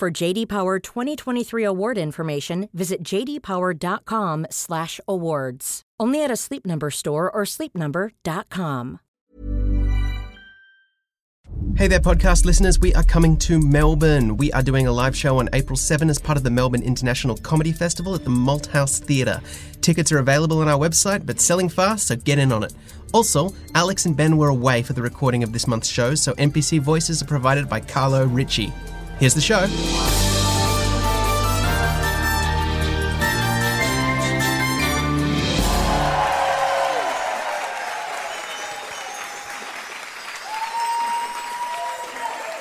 For JD Power 2023 award information, visit jdpower.com/awards. Only at a Sleep Number store or sleepnumber.com. Hey there, podcast listeners. We are coming to Melbourne. We are doing a live show on April 7 as part of the Melbourne International Comedy Festival at the Malthouse Theatre. Tickets are available on our website, but selling fast, so get in on it. Also, Alex and Ben were away for the recording of this month's show, so NPC voices are provided by Carlo Ricci. Here's the show.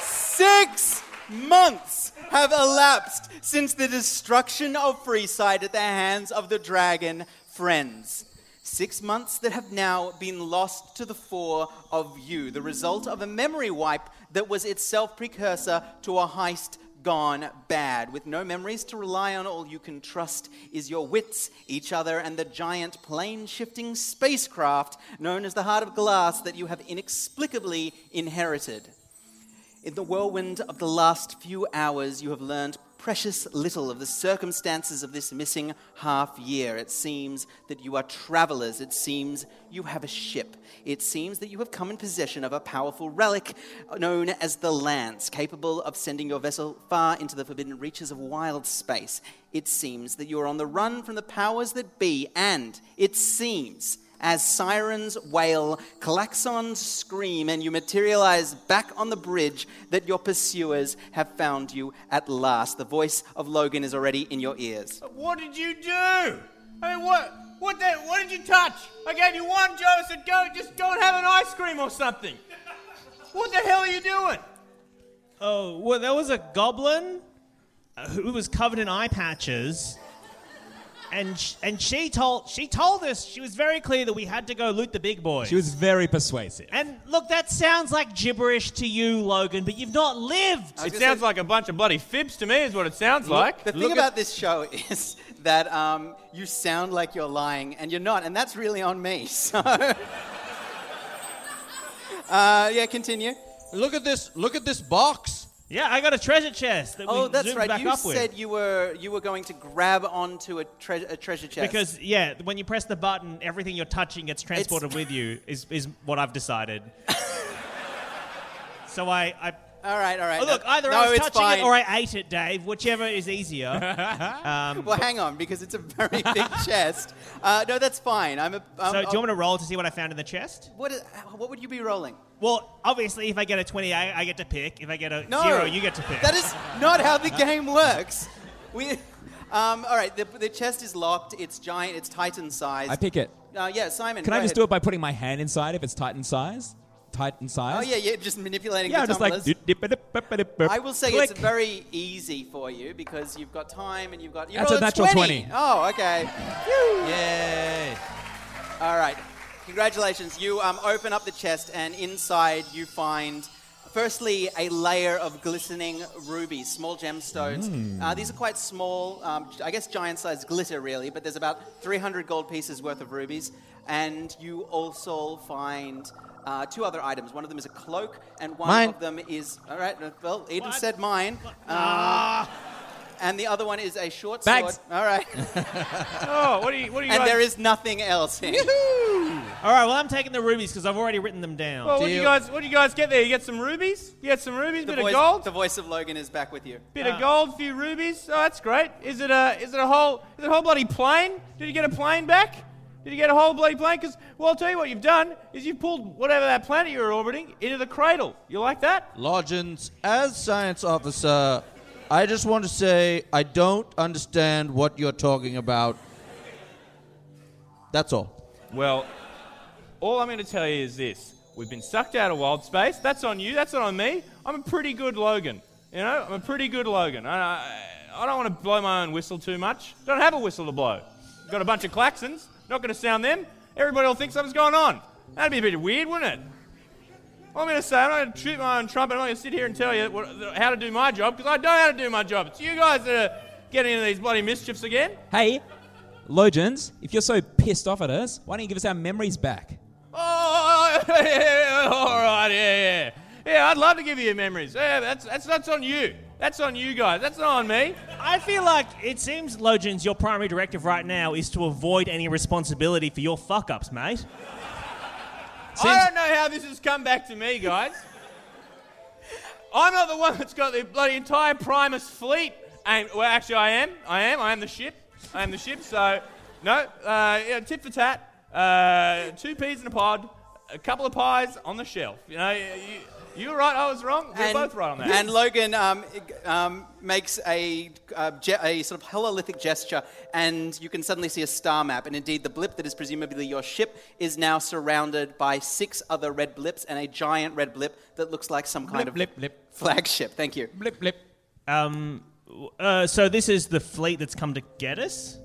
Six months have elapsed since the destruction of Freeside at the hands of the dragon friends. Six months that have now been lost to the four of you, the result of a memory wipe that was itself precursor to a heist gone bad. With no memories to rely on, all you can trust is your wits, each other, and the giant plane shifting spacecraft known as the Heart of Glass that you have inexplicably inherited. In the whirlwind of the last few hours, you have learned precious little of the circumstances of this missing half year. It seems that you are travelers. It seems you have a ship. It seems that you have come in possession of a powerful relic known as the Lance, capable of sending your vessel far into the forbidden reaches of wild space. It seems that you are on the run from the powers that be, and it seems as sirens wail, klaxons scream, and you materialize back on the bridge that your pursuers have found you at last. The voice of Logan is already in your ears. What did you do? I mean, what? What, the, what did you touch? I gave you one job. I said, go, just go and have an ice cream or something. What the hell are you doing? Oh, well, there was a goblin uh, who was covered in eye patches. And, sh- and she told she told us she was very clear that we had to go loot the big boys. She was very persuasive. and look, that sounds like gibberish to you, Logan, but you've not lived. It sounds say- like a bunch of bloody fibs to me, is what it sounds like. The thing Look at- about this show is that um, you sound like you're lying, and you're not, and that's really on me. So, uh, yeah, continue. Look at this. Look at this box. Yeah, I got a treasure chest that Oh, we that's right. back You said with. you were you were going to grab onto a, tre- a treasure chest. Because yeah, when you press the button, everything you're touching gets transported with you. Is is what I've decided. so I, I all right, all right. oh, look, either no, I was it's touching fine. it or I ate it, Dave. Whichever is easier. um, Well, hang on, because it's a very big chest. Uh, no, that's fine. I'm a. I'm, so do you want me to roll to see what I found in the chest? What, is, what would you be rolling? Well, obviously, if I get a 20, I, I get to pick. If I get a No, zero, you get to pick. That is not how the game works. We, um, all right, the, the chest is locked. It's giant. It's Titan sized. I pick it. Uh, yeah, Simon. Can go I just ahead. do it by putting my hand inside if it's Titan Titan size? Oh yeah, yeah, just manipulating Yeah, the just like. tumblers. dip, dip, dip, dip, I will say click. it's very easy for you because you've got time and you've got. You That's a natural 20. 20. Oh, okay. Yay. All right. Congratulations. You um, open up the chest, and inside you find, firstly, a layer of glistening rubies, small gemstones. Uh, these are quite small, um, I guess giant sized glitter, really, but there's about 300 gold pieces worth of rubies. And you also find. Uh, two other items. One of them is a cloak, and one Mine. of them is. All right, uh, well, Eden What? said mine. Ah. Um, and the other one is a short Bags. sword. All right. Oh, what are you? What are you and guys? there is nothing else in. All right, well, I'm taking the rubies because I've already written them down. Well, what do you Deal. guys? What do you guys get there? You get some rubies. You get some rubies. The bit voice, of gold. the voice of Logan is back with you. Bit of gold, few rubies. Oh, that's great. Is it a is it a whole is it a whole bloody plane? Did you get a plane back? Did you get a whole bloody plane? Because well, I'll tell you what you've done is you've pulled whatever that planet you were orbiting into the cradle. You like that? Logins, as science officer, I just want to say I don't understand what you're talking about. That's all. Well, all I'm going to tell you is this: we've been sucked out of wild space. That's on you. That's not on me. I'm a pretty good Logan. You know, I'm a pretty good Logan. I, I, I don't want to blow my own whistle too much. Don't have a whistle to blow. Got a bunch of claxons. Not going to sound them. Everybody will think something's going on. That'd be a bit weird, wouldn't it? What I'm going to say, I'm not going to shoot my own trumpet. I'm not going to sit here and tell you what, how to do my job because I don't know how to do my job. It's you guys that are getting into these bloody mischiefs again. Hey, Logans, if you're so pissed off at us, why don't you give us our memories back? Oh, yeah, all right, yeah, yeah. Yeah, I'd love to give you your memories. Yeah, that's, that's, that's on you. That's on you guys. That's not on me. I feel like it seems, Logins, your primary directive right now is to avoid any responsibility for your fuck ups, mate. I don't know how this has come back to me, guys. I'm not the one that's got the bloody entire Primus fleet. well, actually, I am. I am. I am the ship. I am the ship. So, no, uh, yeah, tit for tat. Uh, two peas in a pod. A couple of pies on the shelf. You know, you, you were right. I was wrong. We are both right on that. And Logan um, um, makes a, uh, ge- a sort of hololithic gesture, and you can suddenly see a star map. And indeed, the blip that is presumably your ship is now surrounded by six other red blips and a giant red blip that looks like some kind Blip, of blip, blip. flagship. Thank you. Blip, blip. Um, uh, so this is the fleet that's come to get us?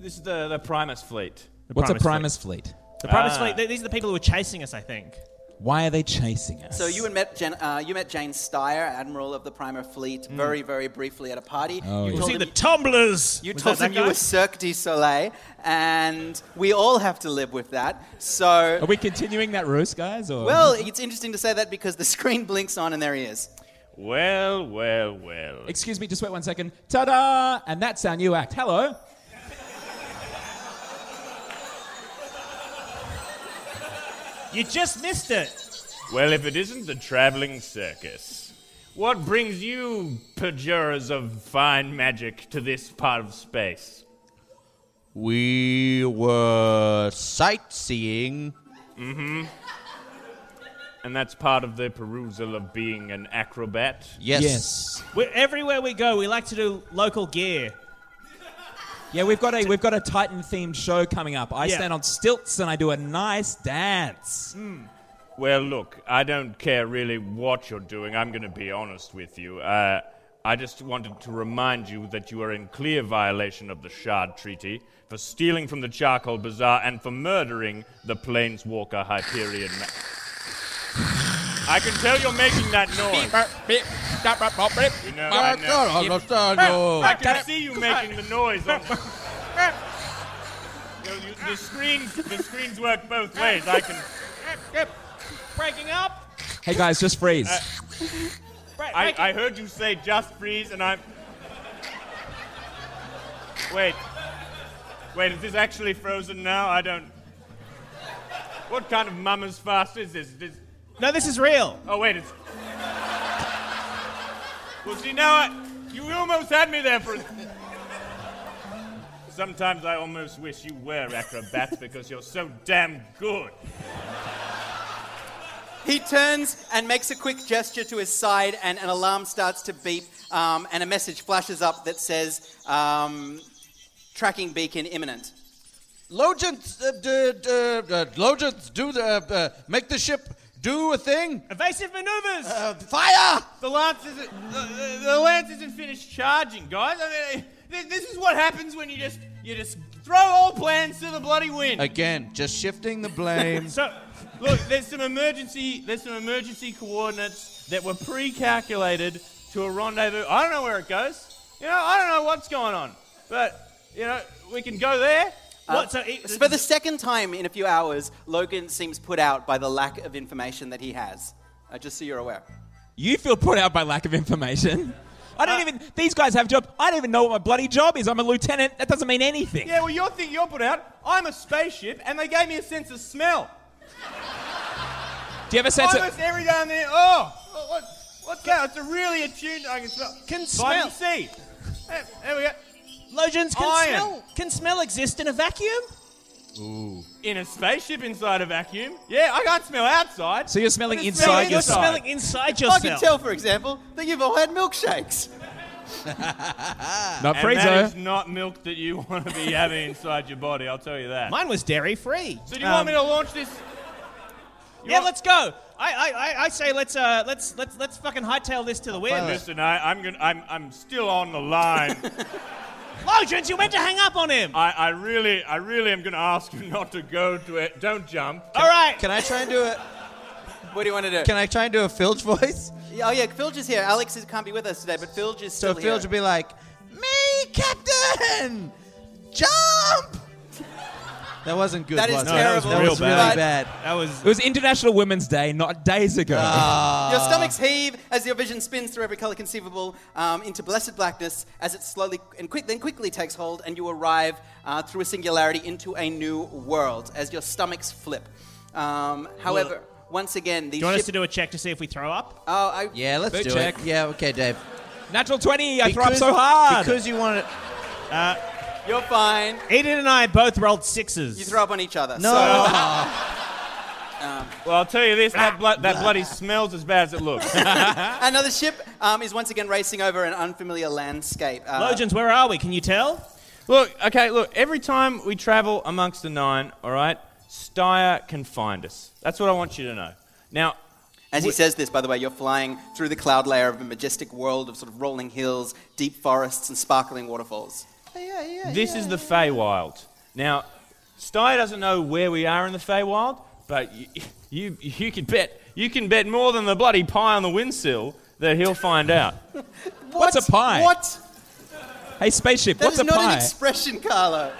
this is the, the Primus fleet. The What's a Primus Primus fleet? The Primus Ah. fleet, th- these are the people who were chasing us, I think. Why are they chasing us? So you and met Jen, uh, you met Jane Steyer, Admiral of the Primer Fleet, very very briefly at a party. Oh, you yeah. You see the tumblers! you Was told that him you were Cirque du Soleil, and we all have to live with that. So Are we continuing that ruse, guys? Or? Well, it's interesting to say that because the screen blinks on and there he is. Well, well, well. Excuse me, just wait one second. Ta da! And that's our new act. Hello. You just missed it! Well, if it isn't the traveling circus, what brings you, perjurers of fine magic, to this part of space? We were sightseeing. Mm hmm. And that's part of the perusal of being an acrobat? Yes. Yes. we everywhere we go, we like to do local gear. Yeah, we've got a we've got a Titan themed show coming up. I Yeah. stand on stilts and I do a nice dance. Well, look, I don't care really what you're doing. I'm going to be honest with you. Uh, I just wanted to remind you that you are in clear violation of the Shard Treaty for stealing from the Charcoal Bazaar and for murdering the Planeswalker Hyperion. Ma- I can tell you're making that noise. You know, I, know. understand you. I can see you making the noise. On the, You know, you- the screens, the screens work both ways. I can. Breaking up! Hey guys, just freeze. Uh, break, I, breaking- I heard you say just freeze, and I'm. Wait. Wait, is this actually frozen now? I don't. What kind of mama's fast is this? this... No, this is real. Oh, wait, it's. Well, see, now I. You almost had me there for. Sometimes I almost wish you were acrobats because you're so damn good. He turns and makes a quick gesture to his side, and an alarm starts to beep, um, and a message flashes up that says, um, "Tracking beacon imminent." Logents, uh, d- d- uh, Logents, do the uh, uh, make the ship do a thing. Evasive maneuvers! Uh, fire! The lance isn't. The, the, lance isn't finished charging, guys. I mean, this, this is what happens when you just you just throw all plans to the bloody wind. Again, just shifting the blame. So, look, there's some emergency there's some emergency coordinates that were pre-calculated to a rendezvous. I don't know where it goes. You know, I don't know what's going on, but you know, we can go there. What? So it, For the second time in a few hours, Logan seems put out by the lack of information that he has. Uh, just so you're aware. You feel put out by lack of information. I don't even. These guys have jobs. I don't even know what my bloody job is. I'm a lieutenant. That doesn't mean anything. Yeah, well, you're think you're put out. I'm a spaceship, and they gave me a sense of smell. Do you have a sense Almost of? every down there. Oh, what, what's that? It's a really attuned. I can smell. Can Vitamin smell. C. There, there we go. Logens can Iron. smell. Can smell exist in a vacuum? Ooh. In a spaceship inside a vacuum. Yeah, I can't smell outside. So you're smelling I just inside smell You're yourself. smelling inside I can tell, for example, that you've all had milkshakes. Not And that is Friezo. not milk that you want to be having inside your body. I'll tell you that. Mine was dairy free. So do you want me to launch this? Yeah, let's go. I, I, I, I say let's uh let's let's let's fucking hightail this to the wind. Listen, I, I'm gonna, I'm, I'm still on the line. Logens, you meant to hang up on him. I, I really, I really am gonna ask you not to go to it. Don't jump. All right. Can I try and do it? What do you want to do? Can I try and do a Filge voice? oh yeah, Filge is here. Alex is, can't be with us today, but Filge is So still here. So Filge would be like, "Me, Captain, jump!" That wasn't good. That is was it? terrible. That real was bad. really bad. That was It was International Women's Day, not days ago. Your stomachs heave as your vision spins through every color conceivable um, into blessed blackness as it slowly and quick, then quickly takes hold, and you arrive uh, through a singularity into a new world as your stomachs flip. Um, however, once again, the Do you want ship. us to do a check to see if we throw up? oh, I, Yeah, let's Food do check. it. Yeah, okay, Dave. Natural 20, I throw up so hard. Because you want to. You're fine. Eden and I both rolled sixes. You throw up on each other. No. Well, I'll tell you this: that, blo- that bloody smells as bad as it looks. Another ship um, is once again racing over an unfamiliar landscape. Uh, Logens, where are we? Can you tell? look, okay, look. Every time we travel amongst the nine, all right, Steyr can find us. That's what I want you to know. Now, As he says this, by the way, you're flying through the cloud layer of a majestic world of sort of rolling hills, deep forests, and sparkling waterfalls. This is the Feywild. Now, Steyr doesn't know where we are in the Feywild, but you, you, you can bet you can bet more than the bloody pie on the windsill that he'll find out. What's a pie? What? Hey, spaceship, That what's is a not pie? an expression, Carlo.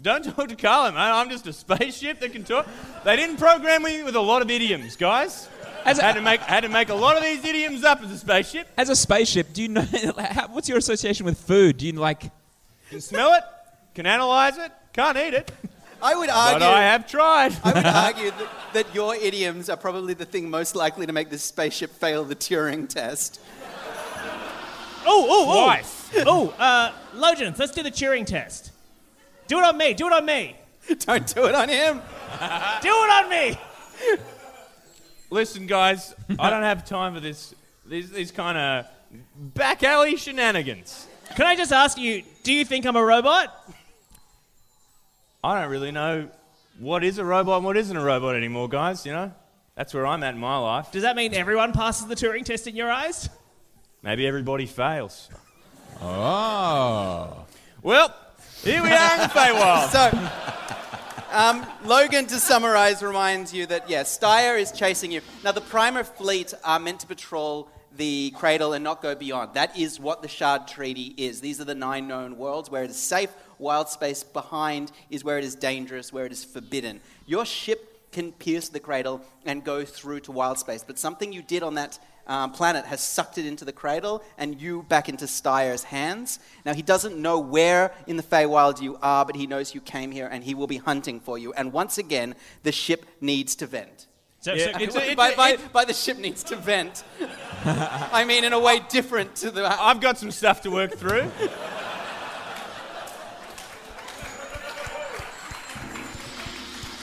Don't talk to Carlin, man. I'm just a spaceship that can talk. They didn't program me with a lot of idioms, guys. As a- had to make had to make a lot of these idioms up as a spaceship. As a spaceship, do you know how, what's your association with food? Do you like? Can smell it, can analyze it, can't eat it, I would argue. but argue. I have tried. I would argue that, that your idioms are probably the thing most likely to make this spaceship fail the Turing test. Oh, oh, oh. Twice. Oh, uh, Logens, let's do the Turing test. Do it on me. Do it on me. Don't do it on him. Do it on me. Listen, guys, I don't have time for this. These, these kind of back alley shenanigans. Can I just ask you, do you think I'm a robot? I don't really know what is a robot and what isn't a robot anymore, guys. You know, that's where I'm at in my life. Does that mean everyone passes the Turing test in your eyes? Maybe everybody fails. Oh. Well, here we are in the Feywild. So, um, Logan, to summarize, reminds you that, yes, Steyr is chasing you. Now, the Primer fleet are meant to patrol the cradle and not go beyond. That is what the Shard Treaty is. These are the nine known worlds where it is safe, wild space behind is where it is dangerous, where it is forbidden. Your ship can pierce the cradle and go through to wild space, but something you did on that um, planet has sucked it into the cradle and you back into Steyer's hands. Now, he doesn't know where in the Feywild you are, but he knows you came here and he will be hunting for you. And once again, the ship needs to vent. So, Yeah, so it's a- it's by, a- by, by the ship needs to vent. I mean, in a way different to the. I've got some stuff to work through.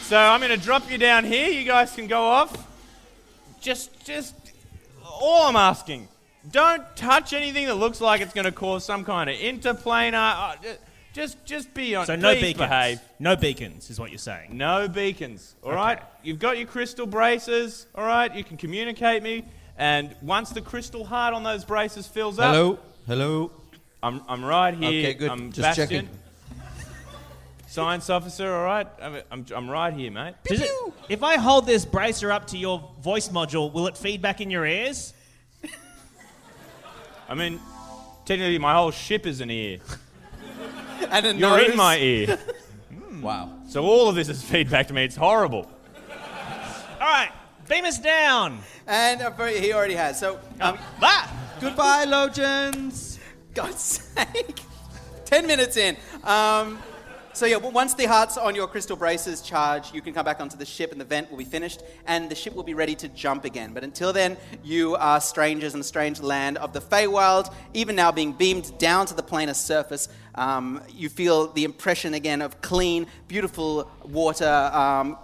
so I'm going to drop you down here. You guys can go off. Just, just, all I'm asking, don't touch anything that looks like it's going to cause some kind of interplanar. Uh, just, just be on. so no beacons. behave. No beacons is what you're saying. No beacons. All right. You've got your crystal braces. All right. You can communicate me. And once the crystal heart on those braces fills up, Hello? Hello? I'm, I'm right here. Okay, good. I'm Just Bastian, checking. Science officer, all right? I'm, I'm, I'm right here, mate. Does it, if I hold this bracer up to your voice module, will it feed back in your ears? I mean, technically, my whole ship is an ear. and a You're nose. in my ear. Wow. So all of this is feedback to me. It's horrible. All right, beam us down. And uh, he already has. So, um, Ah! Goodbye, Logens. God's sake. Ten minutes in. Um, so yeah, once the hearts on your crystal braces charge, you can come back onto the ship, and the vent will be finished, and the ship will be ready to jump again. But until then, you are strangers in a strange land of the Feywild. Even now, being beamed down to the planar surface, um, you feel the impression again of clean, beautiful water. Um,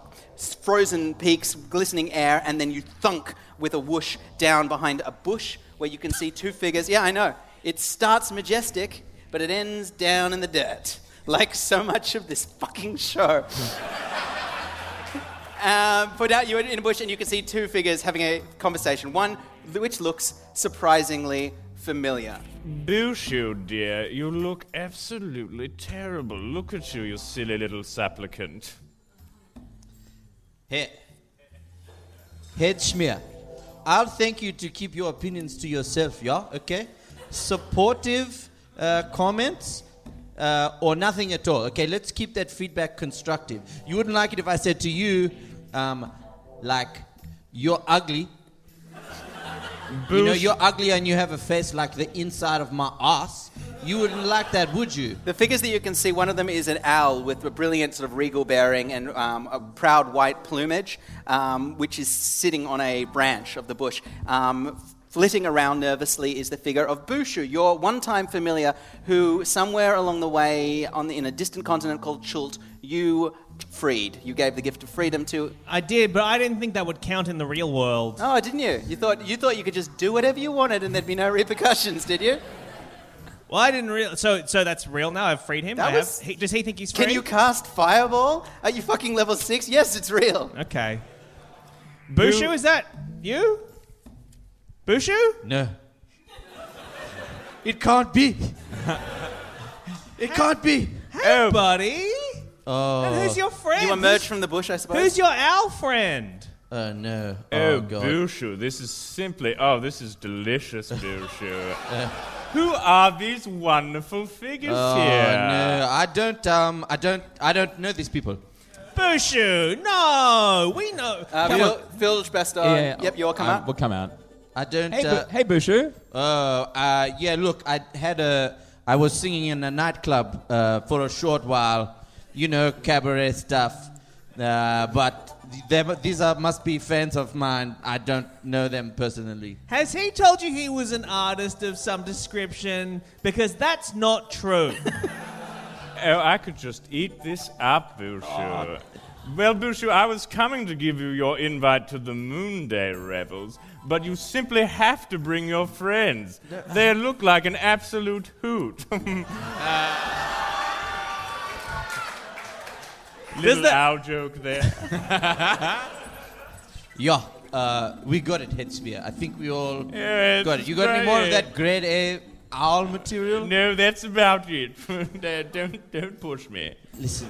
Frozen peaks, glistening air, and then you thunk with a whoosh down behind a bush where you can see two figures. Yeah, I know. It starts majestic, but it ends down in the dirt, like so much of this fucking show. Um, put out you are in a bush, and you can see two figures having a conversation. One which looks surprisingly familiar. Bushu, dear, you look absolutely terrible. Look at you, you silly little supplicant. Hey, Hedgeschmier. I'll thank you to keep your opinions to yourself, yeah? Okay? Supportive uh, comments uh, or nothing at all. Okay, let's keep that feedback constructive. You wouldn't like it if I said to you, um, like, you're ugly. You know, you're ugly and you have a face like the inside of my ass. You wouldn't like that, would you? The figures that you can see, one of them is an owl with a brilliant sort of regal bearing and um, a proud white plumage, um, which is sitting on a branch of the bush. Um, flitting around nervously is the figure of Bushu, your one-time familiar, who somewhere along the way, on the, in a distant continent called Chult, you freed. You gave the gift of freedom to. I did, but I didn't think that would count in the real world. Oh, didn't you? You thought you thought you could just do whatever you wanted and there'd be no repercussions, did you? Well, I didn't real. So, so that's real now. I've freed him. That I was- have. He, does he think he's free? Can you cast Fireball? Are you fucking level six? Yes, it's real. Okay. Bushu, is that you? Bushu? No. It can't be. it can't be. Hey, buddy. Oh, And who's your friend? You emerged from the bush, I suppose. Who's your owl friend? oh no. Oh, Oh, God. Bushu, this is simply. Oh, this is delicious, Bushu. Who are these wonderful figures Oh here? no, I don't. Um, I don't. I don't know these people. Bushu, no, we know. Uh, Phil, Phil Bastar. Yeah, yeah, Yep, you all come um, out. We'll come out. I don't. Hey, uh, Bu- hey, Bushu. Oh, uh, yeah. Look, I had a. I was singing in a nightclub uh, for a short while. You know, cabaret stuff. Uh, but these are must be fans of mine. I don't know them personally. Has he told you he was an artist of some description? Because that's not true. Oh, I could just eat this up, Bushu. Well, Bushu, I was coming to give you your invite to the Moon Day revels, but you simply have to bring your friends. They look like an absolute hoot. Little the- owl joke there. Yeah, uh, we got it, Headsphere. I think we all Yeah, got it. You got any more of that grade A owl material? No, that's about it. Don't, don't push me. Listen,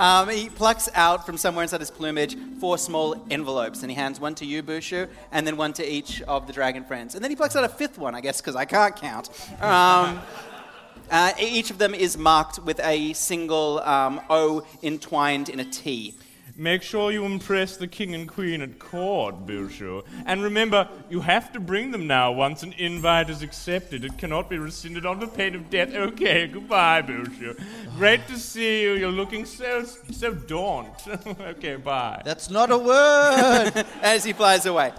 Um, he plucks out from somewhere inside his plumage four small envelopes, and he hands one to you, Bushu, and then one to each of the dragon friends. And then he plucks out a fifth one, I guess, because I can't count. Um, uh, each of them is marked with a single um, O entwined in a T. Make sure you impress the king and queen at court, Bushu. And remember, you have to bring them now once an invite is accepted. It cannot be rescinded on the pain of death. Okay, goodbye, Bushu. Great to see you. You're looking so so daunt. okay, bye. that's not a word. As he flies away.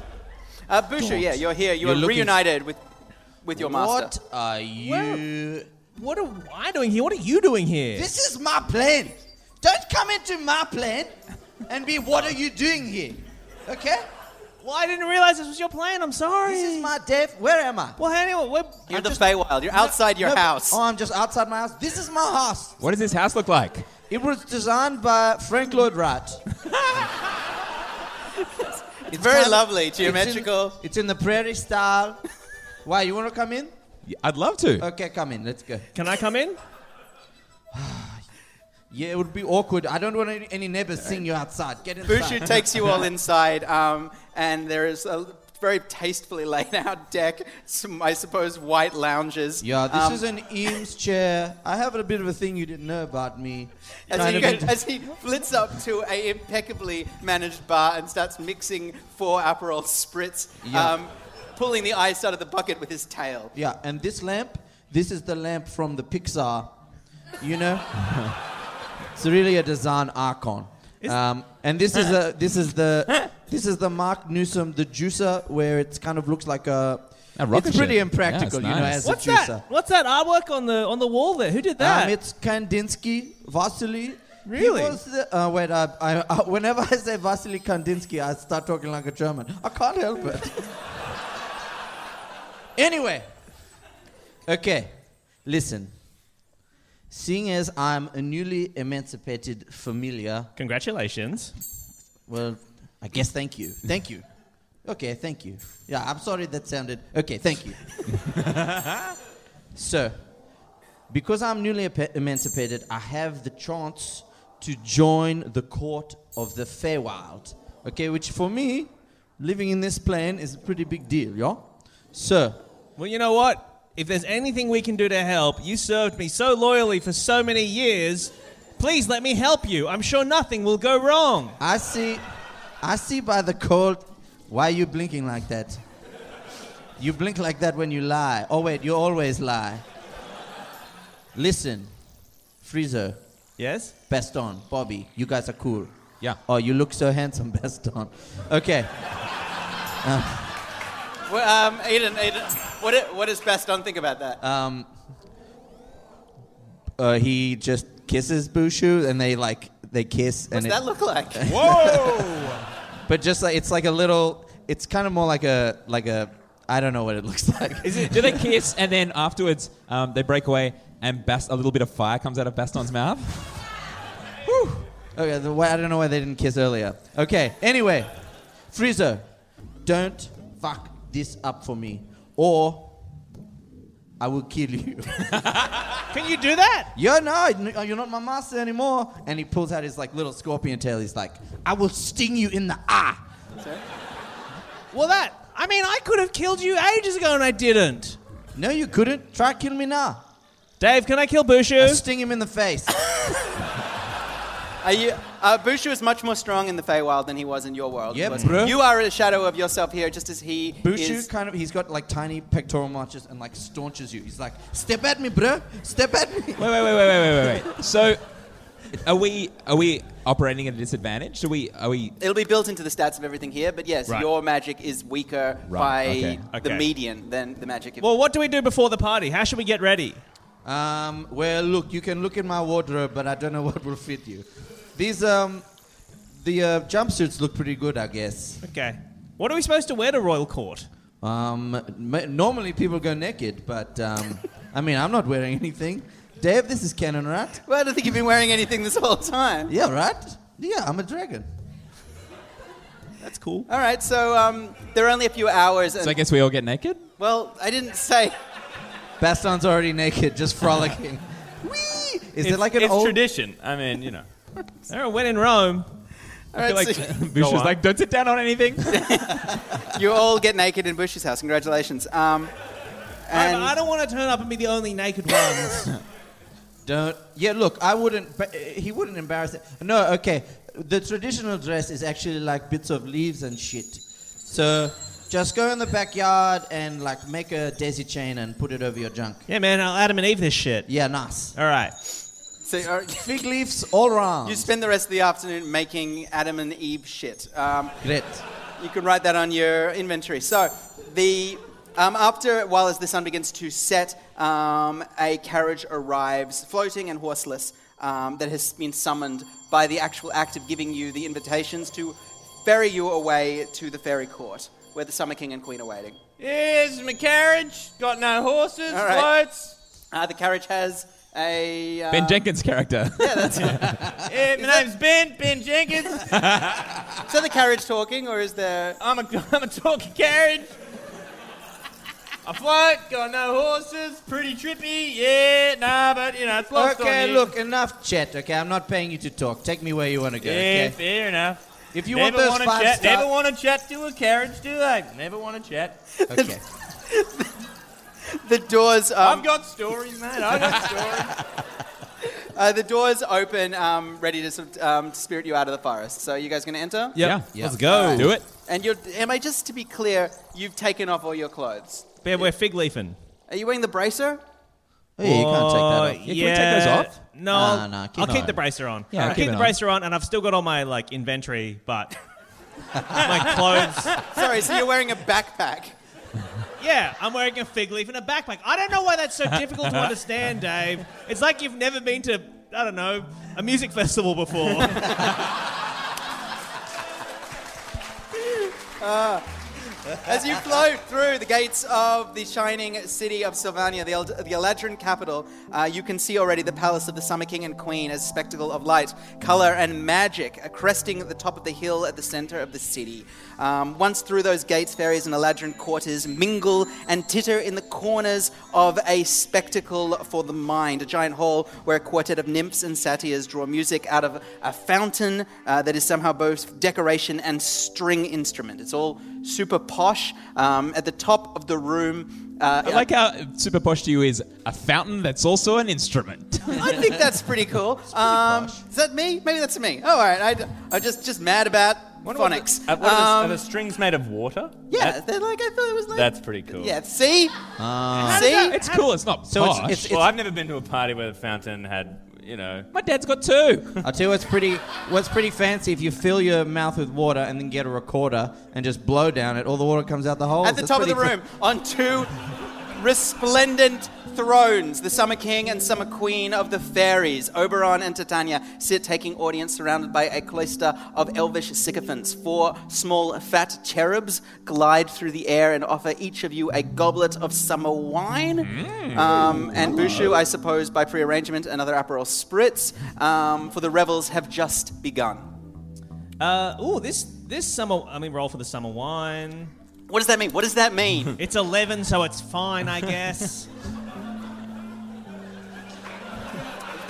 Uh, Bushu, yeah, you're here. You You're are looking- reunited with, with your master. what are you? what am I doing here? What are you doing here? This is my plan. Don't come into my plan and be, what are you doing here? Okay? well, I didn't realize this was your plan. I'm sorry. This is my death. Where am I? Well, anyway, we're, You're I'm the just- Feywild. You're outside your No, house. Oh, I'm just outside my house. This is my house. What does this house look like? It was designed by Frank Lloyd Wright. It's very kind of- lovely, it's in- geometrical. It's in, the prairie style. Why, you want to come in? Yeah, I'd love to. Okay, come in. Let's go. can I come in? Yeah, it would be awkward. I don't want any, any neighbors seeing you outside. Get inside. Bushu takes you all inside, um, and there is a very tastefully laid out deck. Some, I suppose, white lounges. Yeah, this Um, is an Eames chair. I have a bit of a thing you didn't know about me. As he, of go- as he flits up to a impeccably managed bar and starts mixing four Aperol spritz, Yeah. um, pulling the ice out of the bucket with his tail. Yeah, and this lamp, this is the lamp from the Pixar. You know, it's really a design icon. Um, and this is a this is the this is the Marc Newson the juicer where it's kind of looks like a. A rocket it's pretty ship. impractical, Yeah, you know, nice. as What's a juicer. that? What's that artwork on the on the wall there? Who did that? Um, it's Kandinsky, Vasily. Really? He was the, uh, wait, I, I, I, whenever I say Vasily Kandinsky, I start talking like a German. I can't help it. anyway, okay, listen. Seeing as I'm a newly emancipated familiar, Congratulations. Well, I guess thank you. Thank you. Okay, thank you. Yeah, I'm sorry that sounded. Okay, thank you. so, because I'm newly epa- emancipated, I have the chance to join the court of the Feywild. Okay, which for me, living in this plane is a pretty big deal, yeah? So, Well, you know what? If there's anything we can do to help, you served me so loyally for so many years. Please let me help you. I'm sure nothing will go wrong. I see, I see by the cold. Why are you blinking like that? You blink like that when you lie. Oh wait, you always lie. Listen, Friezo, Yes? Baston, Bobby, you guys are cool. Yeah. Oh, you look so handsome, Baston. Okay. Well, um, Eden, Eden, what, i- what does Baston think about that? Um, uh, he just kisses Bushu, and they like they kiss, What's and that it, look like? Whoa! but just like it's like a little. It's kind of more like a like a. I don't know what it looks like. Is it, do they kiss and then afterwards um, they break away and Bast- a little bit of fire comes out of Baston's mouth? Okay, the way, I don't know why they didn't kiss earlier. Okay, anyway, Friezo, don't fuck this up for me, or I will kill you. Can you do that? Yo, no, you're not my master anymore. And he pulls out his like little scorpion tail. He's like, I will sting you in the eye. Well, that. I mean, I could have killed you ages ago and I didn't. No, you couldn't. Try kill me now. Dave, can I kill I Bushu? sting him in the face. Are you, uh, Bushu is much more strong in the Feywild than he was in your world. Yeah, bro. You are a shadow of yourself here, just as he Bushu is. kind of, he's got like tiny pectoral marches and like staunches you. He's like, step at me, bro. Step at me. Wait, wait, wait, wait, wait, wait, wait, wait. So, are we are we operating at a disadvantage? Do we are we? It'll be built into the stats of everything here, but yes, Right. your magic is weaker Right, by okay. the Okay. median than the magic. Of Well, what do we do before the party? How should we get ready? Um, well, look, you can look in my wardrobe, but I don't know what will fit you. These, um, the uh, jumpsuits look pretty good, I guess. Okay. What are we supposed to wear to Royal Court? Um, m- normally people go naked, but um, I mean, I'm not wearing anything. Dave, this is canon, right? well, I don't think you've been wearing anything this whole time. Yeah, right? Yeah, I'm a dragon. That's cool. All right, so um, there are only a few hours. And, So I guess we all get naked. well, I didn't say. Baston's already naked, just frolicking. Whee! Is it like an it's old? tradition. I mean, you know. There, when in Rome. I All right, like so Bush is on. like, don't sit down on anything. you all get naked in Bush's house. Congratulations. Um, I, and I don't want to turn up and be the only naked ones. Don't. Yeah, look, I wouldn't. But uh, he wouldn't embarrass it. No, okay. The traditional dress is actually like bits of leaves and shit. So just go in the backyard and like make a daisy chain and put it over your junk. yeah, man, I'll Adam and Eve this shit. Yeah, nice. All right. so uh, Fig leaves all around. you spend the rest of the afternoon making Adam and Eve shit. Um, Great. You can write that on your inventory. So, the um, after while as the sun begins to set, um, a carriage arrives, floating and horseless, um, that has been summoned by the actual act of giving you the invitations to ferry you away to the fairy court, where the Summer King and Queen are waiting. Here's my carriage. Got no horses, All right. floats. Uh, the carriage has a uh, ben Jenkins' character. Yeah, that's Yeah, my name's Ben. Ben Jenkins. so the carriage talking, or is there? I'm a, I'm a talking carriage. I float, got no horses, pretty trippy, yeah, nah, but you know, it's lost on Okay, you. look, enough chat. Okay, I'm not paying you to talk. Take me where you want to go. Yeah, Okay. fair enough. If you never want those wanna five chat, star- never want to chat to a carriage, do they? Never want to chat. Okay. The doors. Um, I've got stories, man. I've got stories. Uh, the doors open, um, ready to, um, spirit you out of the forest. So you guys going to enter? Yeah. Yeah. Let's go. Do it. And you're, am I just to be clear? You've taken off all your clothes. Yeah, we're fig leafing. Are you wearing the bracer? Oh, yeah, you can't take that uh, off. Yeah, can we take those off? No, Nah, I'll, nah, keep I'll it keep on. the bracer on. Yeah, I'll keep keep it the on. bracer on, and I've still got all my like inventory, but my clothes. Sorry, so you're wearing a backpack. Yeah, I'm wearing a fig leaf and a backpack. I don't know why that's so difficult to understand, Dave. It's like you've never been to, I don't know, a music festival before. Uh, As you float through the gates of the shining city of Sylvania, the, Eld- the Eladrin capital, uh, you can see already the palace of the Summer King and Queen as a spectacle of light, color, and magic, uh, cresting at the top of the hill at the center of the city. Um, once through those gates, fairies and Eladrin quarters mingle and titter in the corners of a spectacle for the mind, a giant hall where a quartet of nymphs and satyrs draw music out of a fountain uh, that is somehow both decoration and string instrument. It's all super posh. Um, at the top of the room, uh, I like how super posh to you is a fountain that's also an instrument. I think that's pretty cool. um, is that me? Maybe that's me. Oh, all right. I, am just just mad about phonics. Uh, what are, the, are Um, the strings made of water? yeah, That- they're like I thought it was like. that's pretty cool. Yeah. See. Ah. see. it's cool. It's not So it's- posh. it's- Well, I've never been to a party where the fountain had, you know. My dad's got two. I'll tell you what's pretty what's pretty fancy if you fill your mouth with water and then get a recorder and just blow down it, all the water comes out the hole. At the That's top of the pretty room, on two resplendent thrones, the Summer King and Summer Queen of the fairies, Oberon and Titania, sit taking audience surrounded by a cloister of elvish sycophants. Four small fat cherubs glide through the air and offer each of you a goblet of summer wine. Um, and Bushu, I suppose, by prearrangement, another Aperol Spritz, um, for the revels have just begun. Uh, ooh, this this summer. I mean, roll for the summer wine. What does that mean? What does that mean? It's eleven, so it's fine, I guess.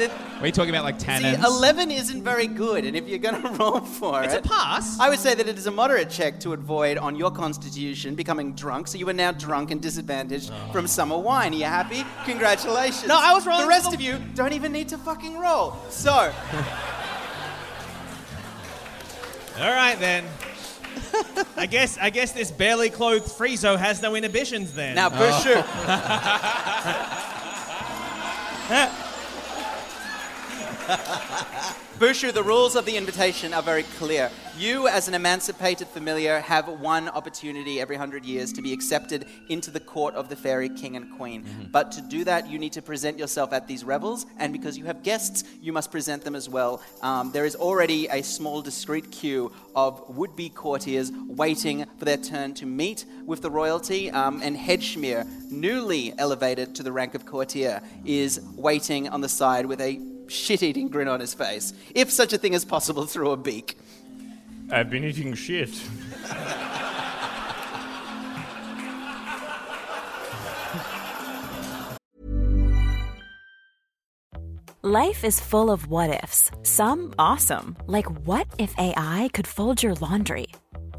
The- Are you talking about like See, tannins? 11 isn't very good, and if you're going to roll for it's it. It's a pass. I would say that it is a moderate check to avoid on your constitution becoming drunk, so you are now drunk and disadvantaged from summer wine. Are you happy? Congratulations. No, I was rolling The rest the- of you don't even need to fucking roll. So, All right then. I guess I guess this barely clothed Friezo has no inhibitions then. now Bushu. Bushu, the rules of the invitation are very clear. You, as an emancipated familiar, have one opportunity every hundred years to be accepted into the court of the fairy king and queen. But to do that, you need to present yourself at these revels, and because you have guests, you must present them as well. Um, there is already a small, discreet queue of would be courtiers waiting for their turn to meet with the royalty, um, and Hedgeschmier, newly elevated to the rank of courtier, is waiting on the side with a shit eating grin on his face, if such a thing is possible through a beak. I've been eating shit. Life is full of what ifs. Some awesome, like what if AI could fold your laundry?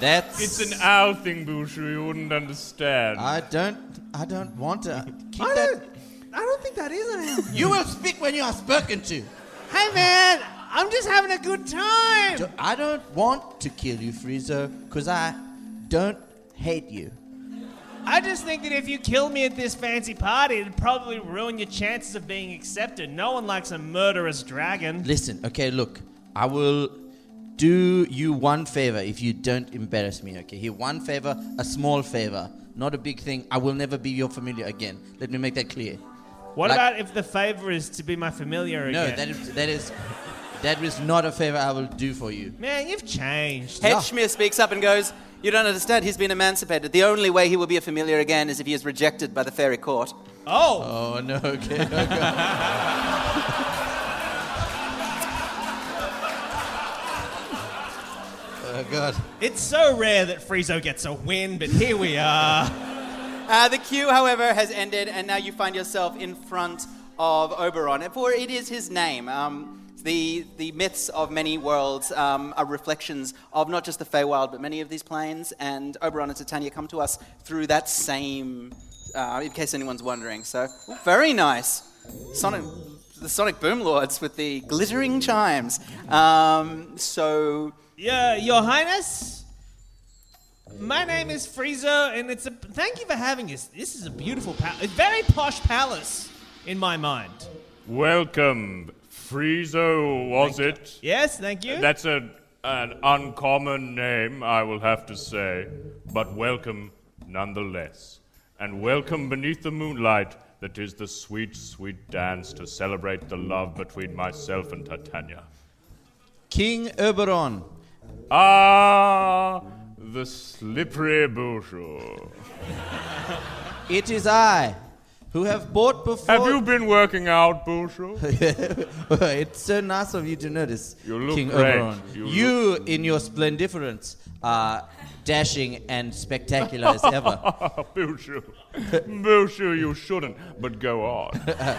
That's It's an owl thing, Bushu. You wouldn't understand. I don't I don't want to keep I that. don't, I don't think that is an owl. You will speak when you are spoken to. hey man, I'm just having a good time. Do- I don't want to kill you, Friezo, because I don't hate you. I just think that if you kill me at this fancy party, it'd probably ruin your chances of being accepted. No one likes a murderous dragon. Listen, okay, look, I will do you one favor if you don't embarrass me, okay? Here, one favor, a small favor, not a big thing. I will never be your familiar again. Let me make that clear. What Like- about if the favor is to be my familiar No, again? that is that is that is not a favor I will do for you. Man, you've changed. Hedgeschmier speaks up and goes, You don't understand, he's been emancipated. The only way he will be a familiar again is if he is rejected by the fairy court. Oh, Oh no, okay. okay. oh god. it's so rare that Friezo gets a win, but here we are. Uh, the queue, however, has ended, and now you find yourself in front of Oberon, for it is his name. Um, the, the myths of many worlds um, are reflections of not just the Feywild, but many of these planes, and Oberon and Titania come to us through that same, uh, in case anyone's wondering. So, very nice. Sonic, the Sonic Boom Lords with the glittering chimes. Um, so, Yeah, Your Highness? My name is Friezo, and it's a thank you for having us. This is a beautiful palace, a very posh palace in my mind. Welcome, Friezo, was it? Yes, thank you. That's a, an uncommon name, I will have to say, but welcome nonetheless. And welcome beneath the moonlight that is the sweet, sweet dance to celebrate the love between myself and Titania. King Oberon. Ah, the slippery Bushu. It is I who have bought before. Have you been working out, Bushu? it's so nice of you to notice, You look King great. Oberon. You You, in your splendiference, are dashing and spectacular as ever. Bushu. Bushu, you shouldn't, but go on.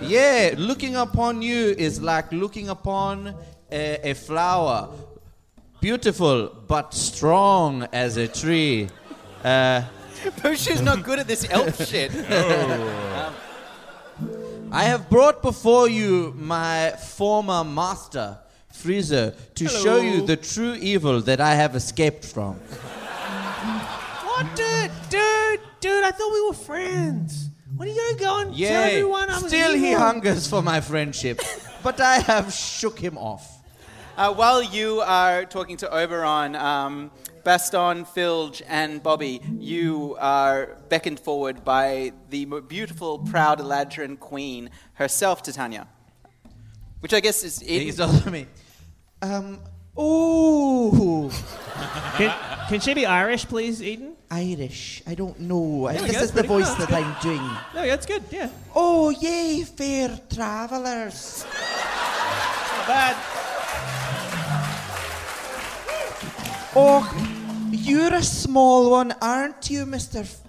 Yeah, looking upon you is like looking upon a, a flower, beautiful but strong as a tree. Uh, Bushu's not good at this elf shit. I have brought before you my former master, Friezo, to show you the true evil that I have escaped from. what, dude, dude, dude? I thought we were friends. What are you gonna go and tell everyone I was still he hungers for my friendship, but I have shook him off. Uh, while you are talking to Oberon, um, Baston, Filge, and Bobby, you are beckoned forward by the beautiful, proud Eladrin queen herself, Titania. Which I guess is. He's all me. Um, ooh, Can, can she be Irish, please, Eden? Irish. I don't know. There we this go, is the pretty good, voice that good. I'm doing. No, that's good. Yeah, Oh, yay, fair travelers. not bad. Oh, you're a small one, aren't you, Mister? F-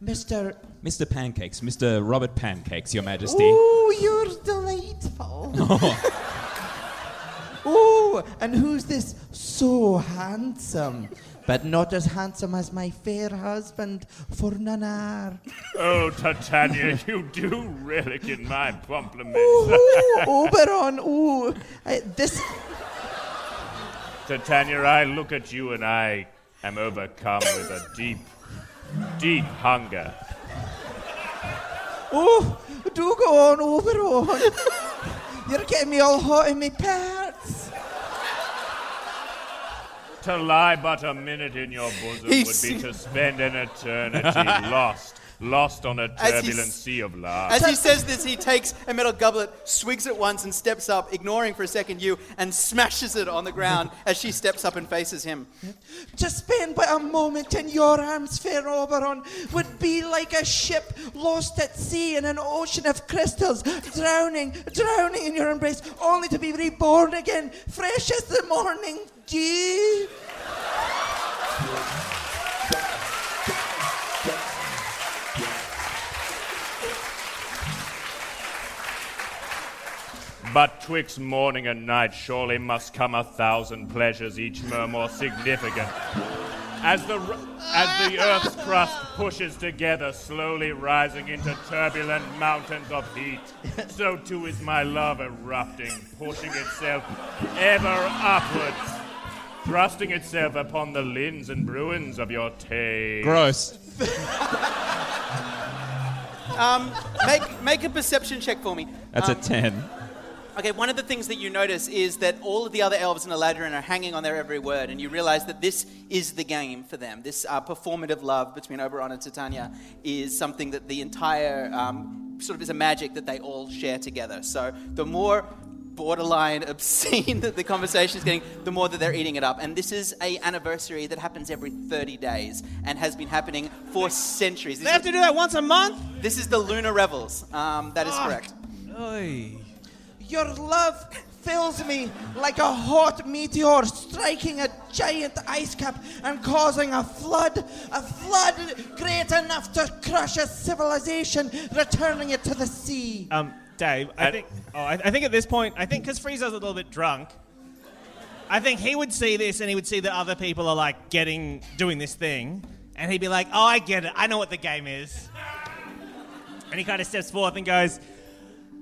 Mister. Mr. Pancakes, Mr. Robert Pancakes, Your Majesty. Oh, you're delightful. oh, and who's this so handsome? But not as handsome as my fair husband, Fornanar. Oh, Titania, you do relic in my compliments. Ooh, Oberon, ooh. I, uh, this. Titania, I look at you and I am overcome with a deep, deep hunger. Oh, do go on, Oberon. You're getting me all hot in my pants. To lie but a minute in your bosom He's- would be to spend an eternity lost, lost on a As he's- turbulent sea of love. As he says this, he takes a metal goblet, swigs it once, and steps up, ignoring for a second you, and smashes it on the ground as she steps up and faces him. To spend but a moment in your arms, fair Oberon, would be like a ship lost at sea in an ocean of crystals, drowning, drowning in your embrace, only to be reborn again, fresh as the morning dew. But twixt morning and night surely must come a thousand pleasures, each more more significant. As the, as the earth's crust pushes together, slowly rising into turbulent mountains of heat, so too is my love erupting, pushing itself ever upwards, thrusting itself upon the lins and bruins of your tail. Gross. Um, make, make a perception check for me. That's Um, a 10. Okay, one of the things that you notice is that all of the other elves in Eladrin are hanging on their every word, and you realize that this is the game for them. This uh, performative love between Oberon and Titania is something that the entire um, sort of is a magic that they all share together. So the more borderline obscene that the conversation is getting, the more that they're eating it up. And this is a anniversary that happens every 30 days and has been happening for centuries. They have is, to do that once a month. this is the Lunar Revels. Um, that is correct. Oy. Your love fills me like a hot meteor striking a giant ice cap and causing a flood, a flood great enough to crush a civilization, returning it to the sea. Um, Dave, I Uh, think. Oh, I, I think at this point, I think because Friezo's a little bit drunk, I think he would see this and he would see that other people are like getting doing this thing, and he'd be like, "Oh, I get it. I know what the game is." And he kind of steps forth and goes,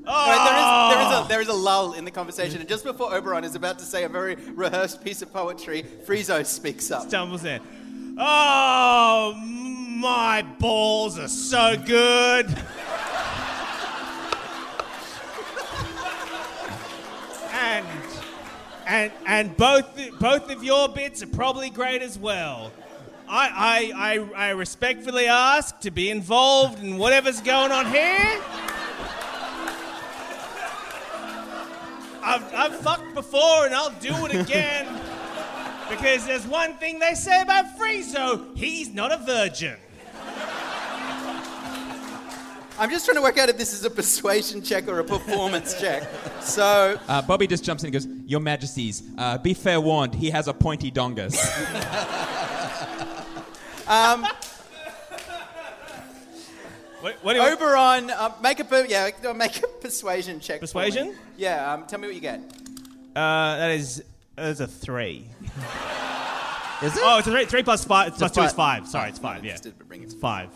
All right, there, is, there, is a, ah. there is a lull in the conversation, and just before Oberon is about to say a very rehearsed piece of poetry, Friezo speaks up. Stumbles in. Oh, my balls are so good. and and and both both of your bits are probably great as well. I, I, I, I respectfully ask to be involved in whatever's going on here. I've, I've fucked before and I'll do it again. because there's one thing they say about Friezo he's not a virgin. I'm just trying to work out if this is a persuasion check or a performance check. So, Uh, Bobby just jumps in and goes, Your Majesties, uh, be fair warned, he has a pointy dongus. um, What, what do you Oberon, uh, make a per- yeah, make a persuasion check. for me. Persuasion? Yeah. Um, tell me what you get. Uh, that is that is a three. Is it? Oh, it's a three. Three plus five. Plus two is five. Sorry, it's five. Yeah, Just to bring it- it's five.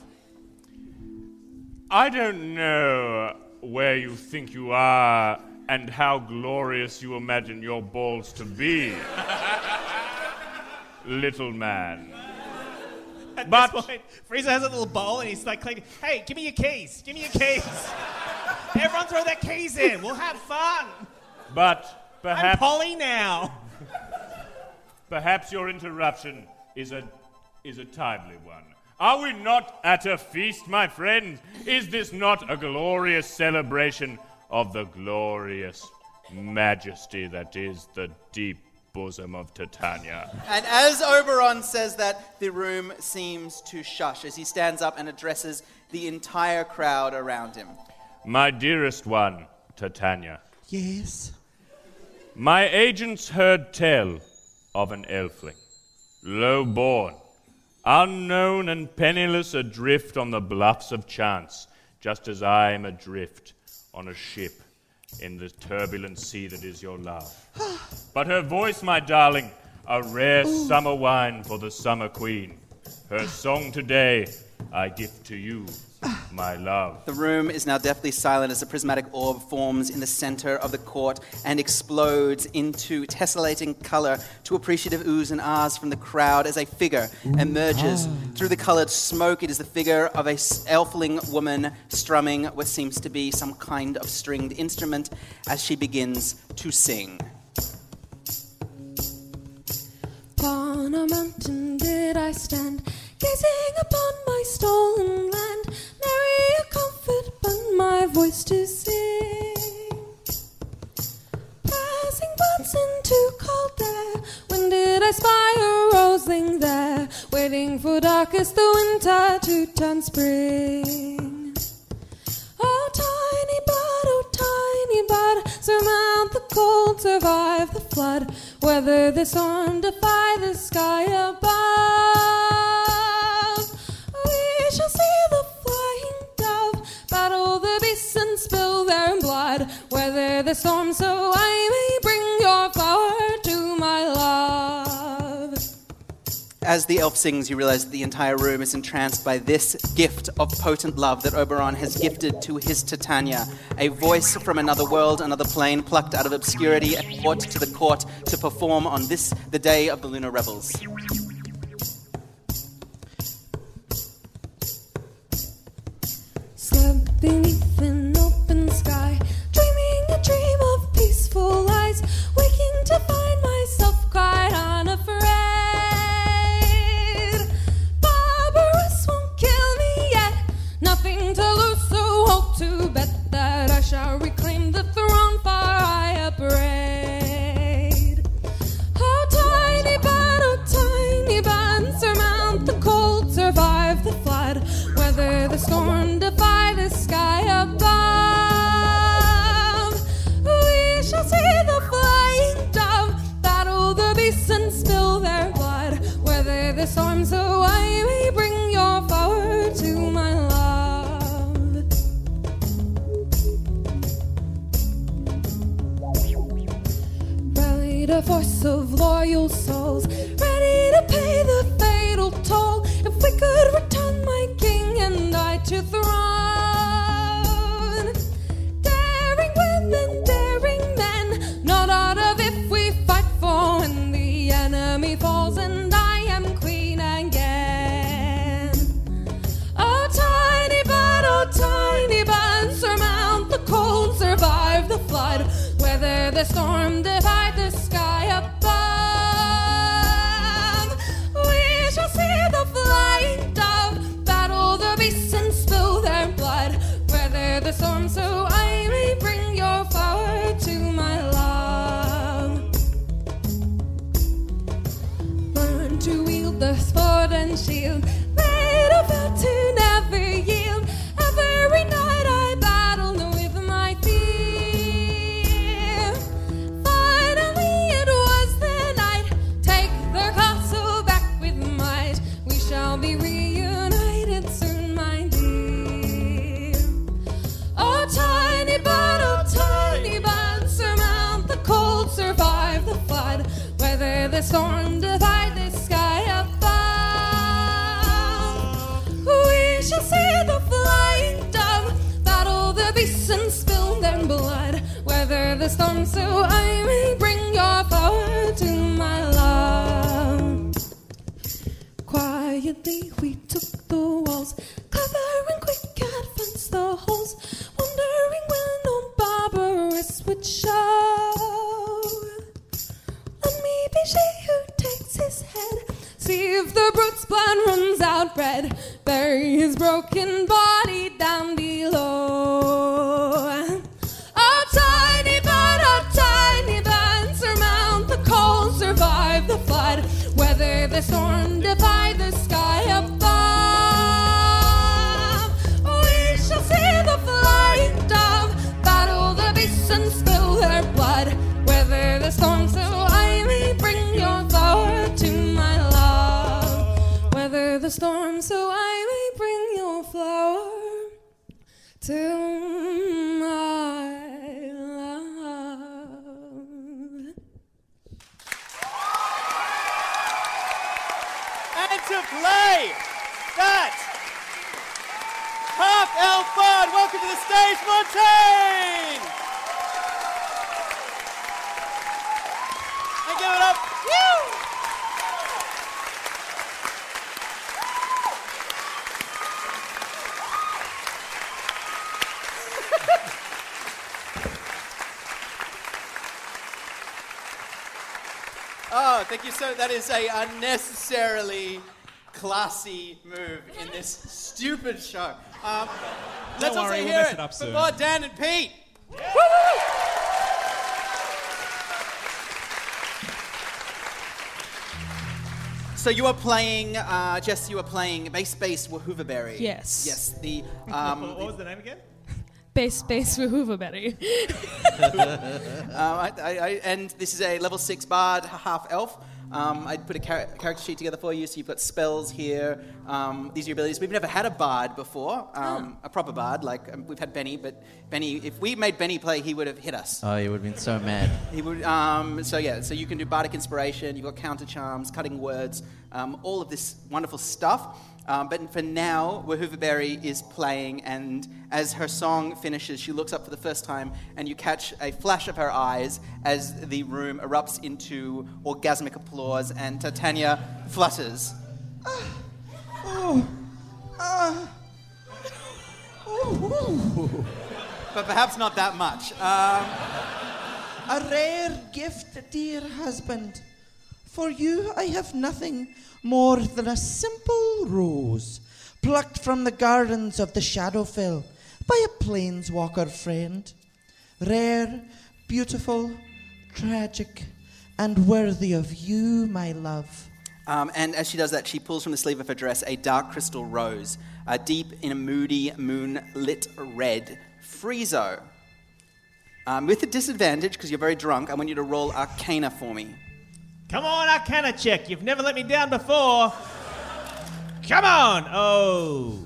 I don't know where you think you are and how glorious you imagine your balls to be, little man. At But- this point, Friezo has a little bowl and he's like clicking. Hey, give me your keys. Give me your keys. Everyone throw their keys in. We'll have fun. But perhaps. I'm Polly now. perhaps your interruption is a, is a timely one. Are we not at a feast, my friends? Is this not a glorious celebration of the glorious majesty that is the deep bosom of Titania? And as Oberon says that, the room seems to shush as he stands up and addresses the entire crowd around him. My dearest one, Titania. Yes. My agents heard tell of an elfling, low born, unknown and penniless, adrift on the bluffs of chance, just as I am adrift on a ship in the turbulent sea that is your love. but her voice, my darling, a rare summer wine for the summer queen. Her song today I gift to you, my love. The room is now deathly silent as a prismatic orb forms in the center of the court and explodes into tessellating color to appreciative oohs and ahs from the crowd as a figure emerges. Ah. Through the colored smoke, it is the figure of a elfling woman strumming what seems to be some kind of stringed instrument as she begins to sing. Upon a mountain did I stand, gazing upon my stolen land, nary a comfort but my voice to sing. Passing once into cold air, when did I spy a roseling there, waiting for darkest the winter to turn spring? Oh, tiny bud, oh, tiny bud, surmount the cold, survive the flood, weather the storm, defy the sky above. The and spill their blood, weather the storm, so I may bring your to my love. As the elf sings, you realize that the entire room is entranced by this gift of potent love that Oberon has gifted to his Titania. A voice from another world, another plane, plucked out of obscurity and brought to the court to perform on this, the day of the Lunar Revels. Shield, to play that half elf bard, welcome to the stage, Montaigne! And give it up. Woo! Oh, thank you so. That is a unnecessarily classy move in this stupid show. Um, let's also worry, we'll hear mess it, it up for soon. Bod, Dan, and Pete. So you are playing, uh, Jess. You are playing Bass Bass Wahooverberry. Yes. Yes. The um, what was the name again? Base space for Hooverberry. Uh, I, I, I, and this is a level six bard, half elf. Um, I put a char- character sheet together for you, so you've got spells here. Um, these are your abilities. We've never had a bard before, um, a proper bard. Like um, we've had Benny, but Benny, if we made Benny play, he would have hit us. Oh, he would have been so mad. He would. Um, so yeah. So you can do bardic inspiration. You've got counter charms, cutting words, um, all of this wonderful stuff. Um, but for now, Wahooverberry is playing, and as her song finishes, she looks up for the first time, and you catch a flash of her eyes as the room erupts into orgasmic applause, and Titania flutters. But perhaps not that much. Um, A rare gift, dear husband. For you, I have nothing more than a simple rose, plucked from the gardens of the Shadowfell by a planeswalker friend. Rare, beautiful, tragic, and worthy of you, my love. Um, and as she does that, she pulls from the sleeve of her dress a dark crystal rose, uh, deep in a moody, moonlit red. Friezo. Um, with a disadvantage, because you're very drunk, I want you to roll Arcana for me. Come on, Arcana check. You've never let me down before. Come on. Oh.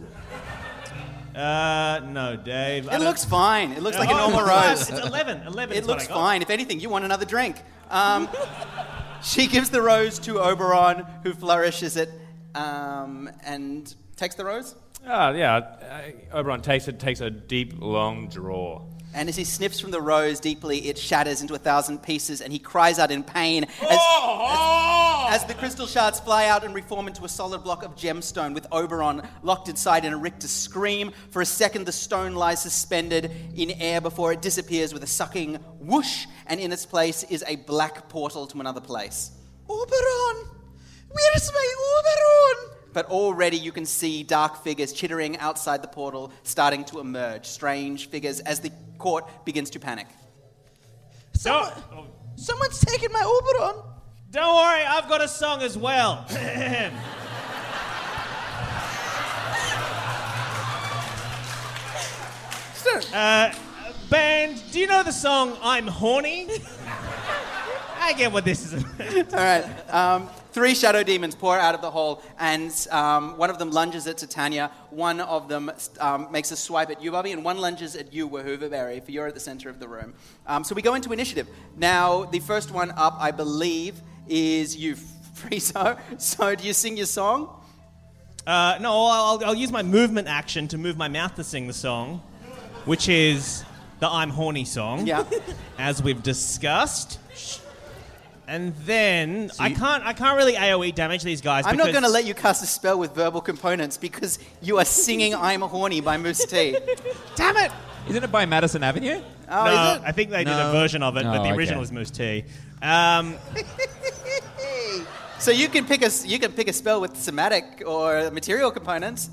Uh, no, Dave. I It don't- lose fine. It looks like a Oh, normal it's rose. 11. 11 It is what looks I got. fine. If anything, you want another drink. Um, she gives the rose to Oberon, who flourishes it um, and takes the rose. Ah, yeah. Uh, Oberon takes it, takes a deep, long draw. And as he sniffs from the rose deeply, it shatters into a thousand pieces, and he cries out in pain as, Oh! as, as the crystal shards fly out and reform into a solid block of gemstone with Oberon locked inside and Rick to scream. For a second, the stone lies suspended in air before it disappears with a sucking whoosh, and in its place is a black portal to another place. Oberon! Where's my Oberon? But already you can see dark figures chittering outside the portal starting to emerge, strange figures as the court begins to panic. Don't, Someone's taken my Oberon! don't worry, I've got a song as well. uh, band, do you know the song I'm Horny? I get what this is about. All right. Um, three shadow demons pour out of the hole, and um, one of them lunges at Titania. One of them um, makes a swipe at you, Bobby, and one lunges at you, Wahooverberry, for you're at the center of the room. Um, so we go into initiative. Now, the first one up, I believe, is you, Friezo. So do you sing your song? Uh, no, I'll, I'll use my movement action to move my mouth to sing the song, which is the I'm Horny song. Yeah. As we've discussed. And then I can't I can't really AoE damage these guys. I'm not going to let you cast a spell with verbal components because you are singing I'm a Horny by Mousse T. Damn it! Isn't it by Madison Avenue? Oh, no, is it? I think they did a version of it, but Oh, the okay. original is Mousse T. Um, So you can pick a you can pick a spell with somatic or material components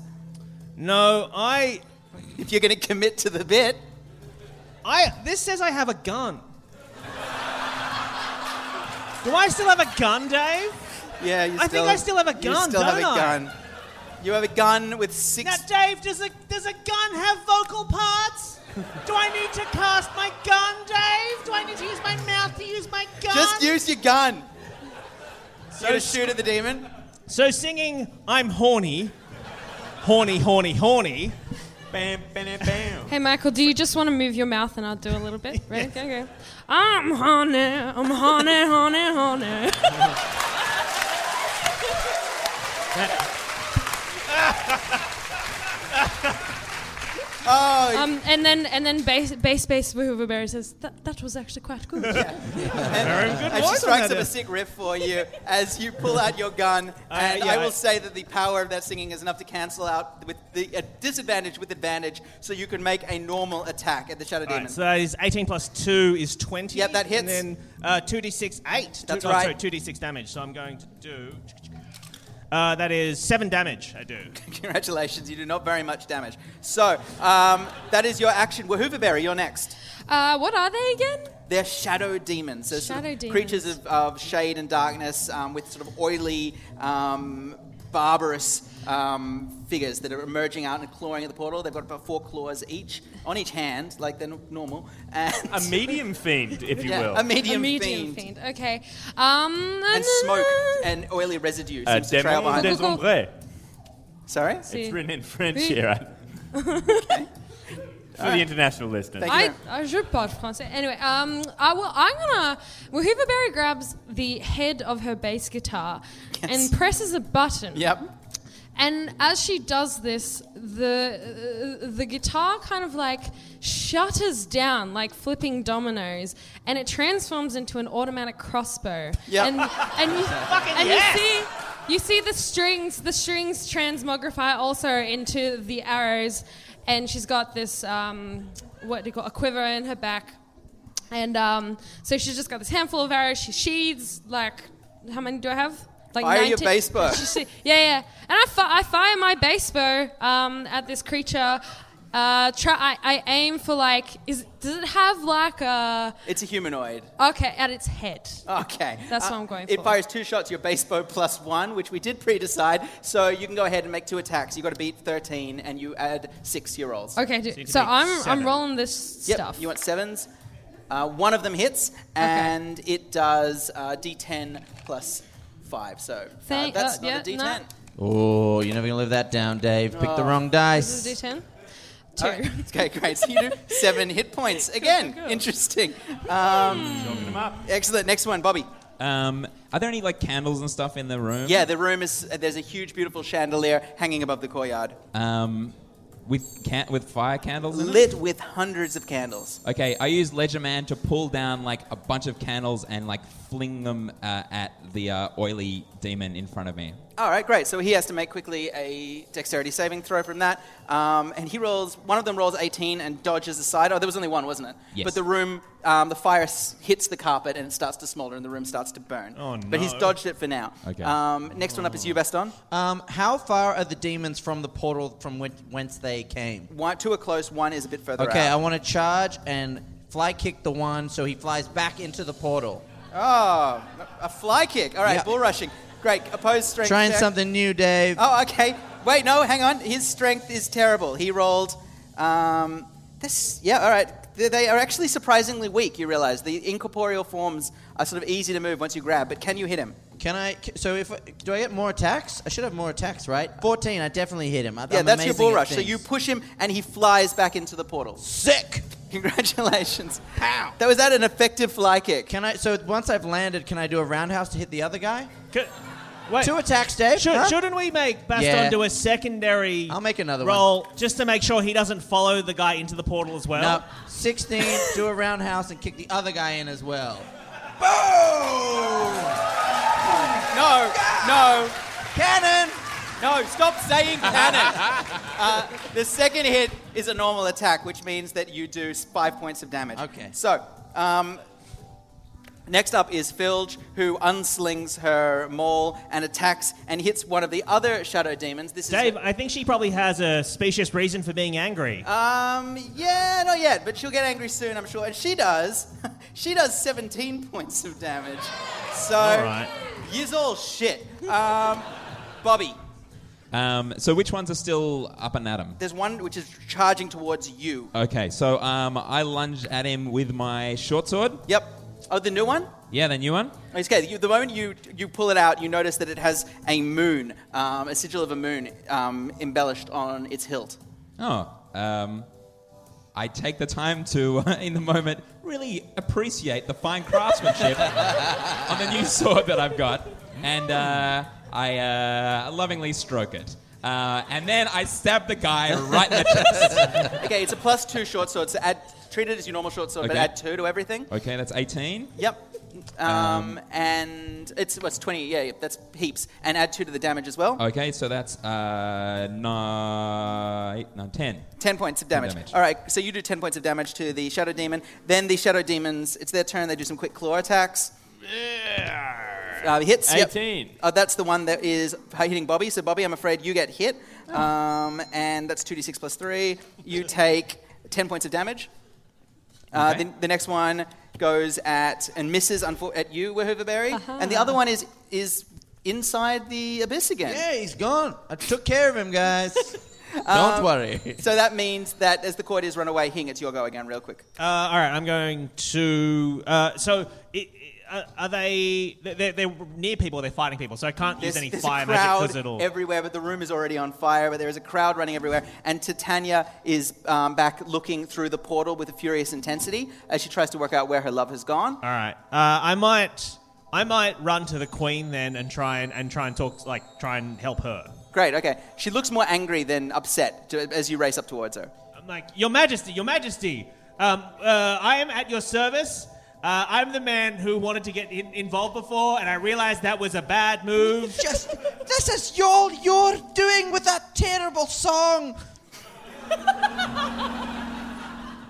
no, I if you're going to commit to the bit. I this says I have a gun. Do I still have a gun, Dave? Yeah, you I think still I still have a You gun, still have a I? gun. You have a gun with six. Now, Dave, does a does a gun have vocal parts? Do I need to cast my gun, Dave? Do I need to use my mouth to use my gun? Just use your gun. So gonna shoot at the demon. So singing I'm horny, horny, horny, horny. Bam, bam, bam. Hey, Michael, do you just want to move your mouth and I'll do a little bit? Ready? Okay, okay. I'm honey, I'm honey, honey, honey. Oh, Um, and then and then bass bass bass Wooverberry says that that was actually quite good. Very good and she voice on strikes up a sick riff for you as you pull out your gun. And Uh, yeah, I will I- say that the power of that singing is enough to cancel out with the a disadvantage with advantage, so you can make a normal attack at the shadow demon. right, so that is 18 plus 2 is 20. Yep, that hits. And then uh, 2d6, 8. That's Two- oh, right. sorry, 2d6 damage. So I'm going to do. Uh, that is 7 damage, I do. Congratulations, you do not very much damage. So um, that is your action. Wahooverberry, you're next. Uh, what are they again? They're shadow demons. They're sort of Shadow demons. creatures of, of shade and darkness um, with sort of oily, um, barbarous um, figures that are emerging out and clawing at the portal. They've got about four claws each on each hand, like they're normal. And A medium fiend, if you yeah, will. a medium, a medium fiend. fiend. Okay. Um, And smoke and oily residue Uh, seems to trail behind des. Ombres. Sorry? See. It's written in French here. right? For the international listeners. Thank you. I, I je parle français. Anyway, um, I will. I'm gonna. Well, Hooverberry grabs the head of her bass guitar Yes. and presses a button. Yep. And as she does this, the uh, the guitar kind of like shutters down like flipping dominoes, and it transforms into an automatic crossbow. Yep. And and you and you see you see the strings the strings transmogrify also into the arrows, and she's got this um, what do you call a quiver in her back. And um, so she's just got this handful of arrows. She sheathes like how many do I have? Like Fire your base bow. Yeah, yeah. And I, fi- I fire my base bow um, at this creature. Uh, try, I, I aim for like is does it have like a It's a humanoid. okay at its head? Okay. That's Uh, what I'm going It for. It fires two shots, your base bow plus one, which we did pre decide. So you can go ahead and make two attacks. You've got to beat 13, and you add six year olds. Okay, so, so I'm I'm rolling this Yep. stuff. You want sevens? Uh, one of them hits, and it does uh, d10 plus five. So uh, Thank- that's uh, not yeah, a no. d10. Oh, you're never gonna live that down, Dave. Pick the Oh. wrong This is dice. a D10. Two. All right. Okay, great. So you do seven hit points. Again, interesting. Um, excellent. Next one, Bobby. Um, are there any like candles and stuff in the room? Yeah, the room is. uh, There's a huge, beautiful chandelier hanging above the courtyard. Um, with can- with fire candles in it? lit with hundreds of candles. Okay, I use Legerdemain to pull down like a bunch of candles and like fling them uh, at the uh, oily demon in front of me. All right, great. So he has to make quickly a dexterity saving throw from that, um, and he rolls. One of them rolls 18 and dodges aside. Oh, there was only one, wasn't it? Yes. But the room, um, the fire s- hits the carpet and it starts to smolder, and the room starts to burn. Oh, no! But he's dodged it for now. Okay. Um, next one up is you, Baston. Um, how far are the demons from the portal from which, whence they came? One, two are close. One is a bit further Okay, I out. want to charge and fly kick the one so he flies back into the portal. Oh, a fly kick. All right, Yeah. bull rushing. Great. Opposed strength. Trying check. something new, Dave. Oh, okay. Wait, no, hang on. His strength is terrible. He rolled. Um, this, yeah, all right. They, they are actually surprisingly weak. You realize the incorporeal forms are sort of easy to move once you grab. But can you hit him? Can I? c- So if do I get more attacks? I should have more attacks, right? Fourteen. I definitely hit him. I- yeah, I'm that's your amazing bull at rush. So you push him, and he flies back into the portal. Sick. Congratulations. Pow. That was that an effective fly kick. Can I? So once I've landed, can I do a roundhouse to hit the other guy? Wait. Two attacks, Dave. Should, huh? Shouldn't we make Baston Yeah. do a secondary I'll make another one. roll just to make sure he doesn't follow the guy into the portal as well? No, 16, do a roundhouse and kick the other guy in as well. Boom! No, no. Cannon! No, stop saying cannon. uh, the second hit is a normal attack, which means that you do s- five points of damage. Okay. So, um, next up is Filge, who unslings her maul and attacks and hits one of the other shadow demons. This is Dave, is. I think she probably has a specious reason for being angry. Um, yeah, not yet, but she'll get angry soon, I'm sure. And she does. she does 17 points of damage. So, All right. you's all shit. Um, Bobby, Um, so which ones are still up and at him? there's one which is charging towards you. Okay, so um, I lunge at him with my short sword. Yep. Oh, the new one? Yeah, the new one. Okay, you, the moment you, you pull it out, you notice that it has a moon, um, a sigil of a moon um, embellished on its hilt. Oh, um, I take the time to, in the moment, really appreciate the fine craftsmanship on the new sword that I've got, and uh, I uh, lovingly stroke it. Uh, and then I stab the guy right in the chest. okay, it's a plus two short sword, so add, treat it as your normal short sword, but add two to everything. Okay, that's 18. Yep. Um, and it's what's 20, yeah, yeah, that's heaps. And add two to the damage as well. Okay, so that's uh, nine, no, 10. 10 points of damage. damage. All right, so you do 10 points of damage to the Shadow Demon. Then the Shadow Demons, it's their turn, they do some quick claw attacks. Uh, hits. yep. 18. Uh, that's the one that is hitting Bobby. So, Bobby, I'm afraid you get hit. Um, and that's 2d6 plus 3. You take 10 points of damage. Uh, Okay. the, the next one goes at and misses unfo- at you, Wahooverberry. Uh-huh. And the other one is is inside the abyss again. Yeah, he's gone. I took care of him, guys. Don't Um, worry. So that means that as the courtiers run away, Hing, it's your go again, real quick. Uh, all right, I'm going to. Uh, so, i i- are they? They're, they're near people. They're fighting people. So I can't use any there's fire a magic crowd because it'll. everywhere, but the room is already on fire. But there is a crowd running everywhere, and Titania is um, back looking through the portal with a furious intensity as she tries to work out where her love has gone. All right. Uh, I might. I might run to the queen then and try and, and try and talk like try and help her. Great. Okay. She looks more angry than upset to, as you race up towards her. I'm like, Your Majesty, Your Majesty, um, uh, I am at your service. Uh, I'm the man who wanted to get in- involved before, and I realized that was a bad move. Just, this is all you're doing with that terrible song.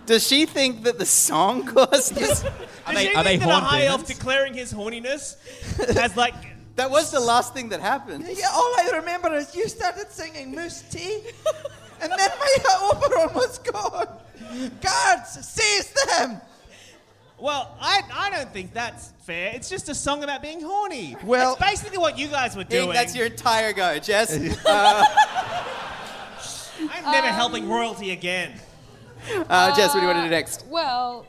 Does she think that the song caused this? Does they- she think that a high elf declaring his horniness as like that was the last thing that happened. Yeah, all I remember is you started singing Mousse T, and then my Oberon was gone. Guards, seize them! Well, I, I don't think that's fair. It's just a song about being horny. Well- it's basically what you guys were Hing, doing. that's your entire go, Jess. Uh, I'm never helping royalty again. uh, Jess, what do you want to do next? Well,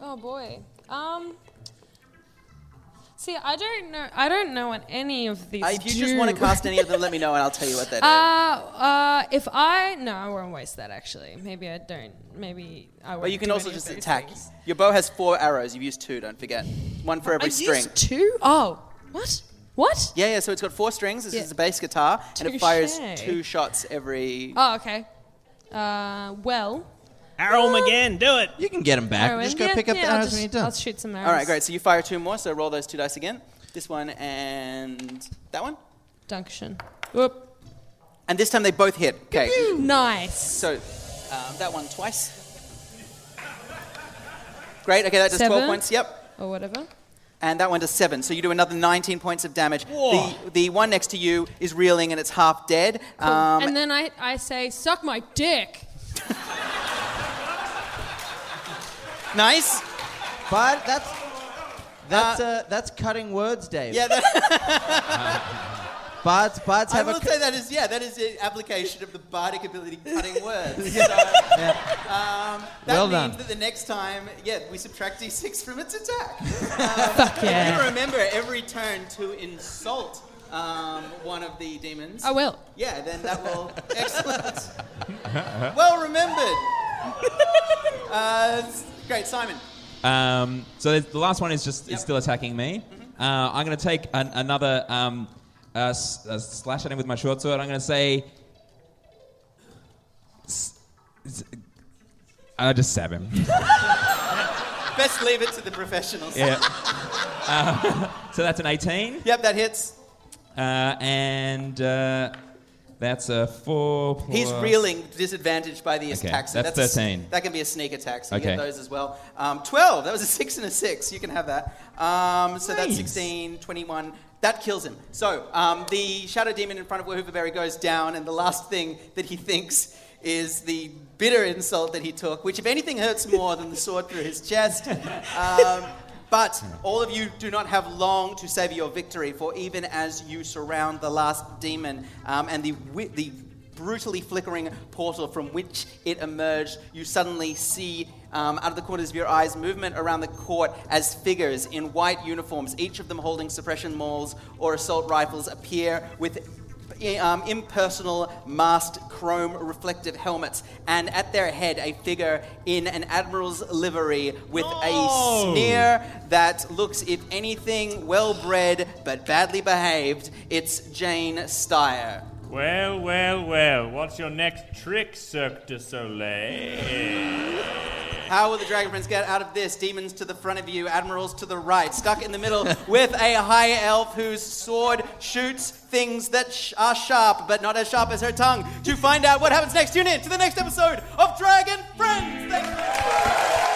oh boy. Um. See, I don't know. I don't know what any of these. Uh, if you just want to cast any of them, let me know and I'll tell you what that is. Uh, uh, if I no, I won't waste that. Actually, maybe I don't. Maybe I won't. But you can also just attack. things. Your bow has four arrows. You've used two, don't forget. One for every I string. used two. Oh, what? What? Yeah, yeah, so it's got four strings. This Yeah. is a bass guitar, and it fires two shots every. Oh, okay. Uh, well, Arrow him again. Do it. You can get him back. Arrow Just go Yeah, pick up yeah, the I'll arrows just- when you're done. I'll shoot some arrows. All right, great. So you fire two more. So roll those two dice again. This one and that one. Dunction. Whoop. And this time they both hit. Okay. Nice. So um, that one twice. Great. Okay, that does Seven. 12 points. Yep. Or whatever. And that one does seven. So you do another 19 points of damage. The, the one next to you is reeling and it's half dead. Um, and then I, I say, suck my dick. nice. But that's that's uh, that's cutting words, Dave. Yeah, that, Bards, bards I have will a. say that is yeah, that is an application of the bardic ability cutting words. So, um, that Well means done. that the next time, yeah, we subtract d6 from its attack. Fuck If you remember every turn to insult um, one of the demons. I will. Yeah, then that will excellent. well remembered. Uh, great, Simon. Um, so the last one is just Yep. is still attacking me. Uh, I'm going to take an, another um, uh, s- uh, slash at him with my short sword. I'm going to say. S- s- I'll just stab him. Best leave it to the professionals. yeah. Uh, so that's an 18. Yep, that hits. Uh, and uh, that's a 4 plus... He's reeling, disadvantaged by the Okay, attack. So that's a s- 13. that can be a sneak attack, so you Okay. get those as well. Um, 12, that was a 6 and a 6. You can have that. Um, so that's Nice. 16, 21. That kills him. So um, the shadow demon in front of Hooverberry goes down, and the last thing that he thinks is the bitter insult that he took, which, if anything, hurts more than the sword through his chest. But all of you do not have long to savor your victory, for even as you surround the last demon um, and the, wi- the brutally flickering portal from which it emerged, you suddenly see um, out of the corners of your eyes movement around the court as figures in white uniforms, each of them holding suppression mauls or assault rifles, appear with um, impersonal masked chrome reflective helmets, and at their head a figure in an admiral's livery with a sneer that looks, if anything, well bred but badly behaved. It's Jane Steyer. Well, well, well. What's your next trick, Cirque du Soleil? How will the Dragon Friends get out of this? Demons to the front of you, admirals to the right, stuck in the middle with a high elf whose sword shoots things that sh- are sharp, but not as sharp as her tongue. To find out what happens next, tune in to the next episode of Dragon Friends.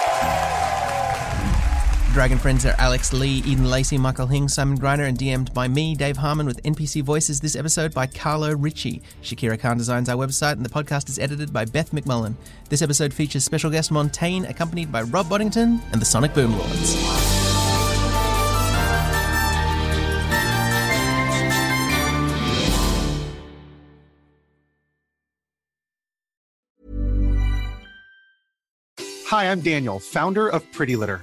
Dragon friends are Alex Lee, Eden Lacey, Michael Hing, Simon Greiner, and DM'd by me, Dave Harmon, with NPC voices this episode by Carlo Ritchie. Shakira Khan designs our website, and the podcast is edited by Beth McMullen. This episode features special guest Montaigne, accompanied by Rob Boddington and the Sonic Boom Lords. Hi, I'm Daniel, founder of Pretty Litter.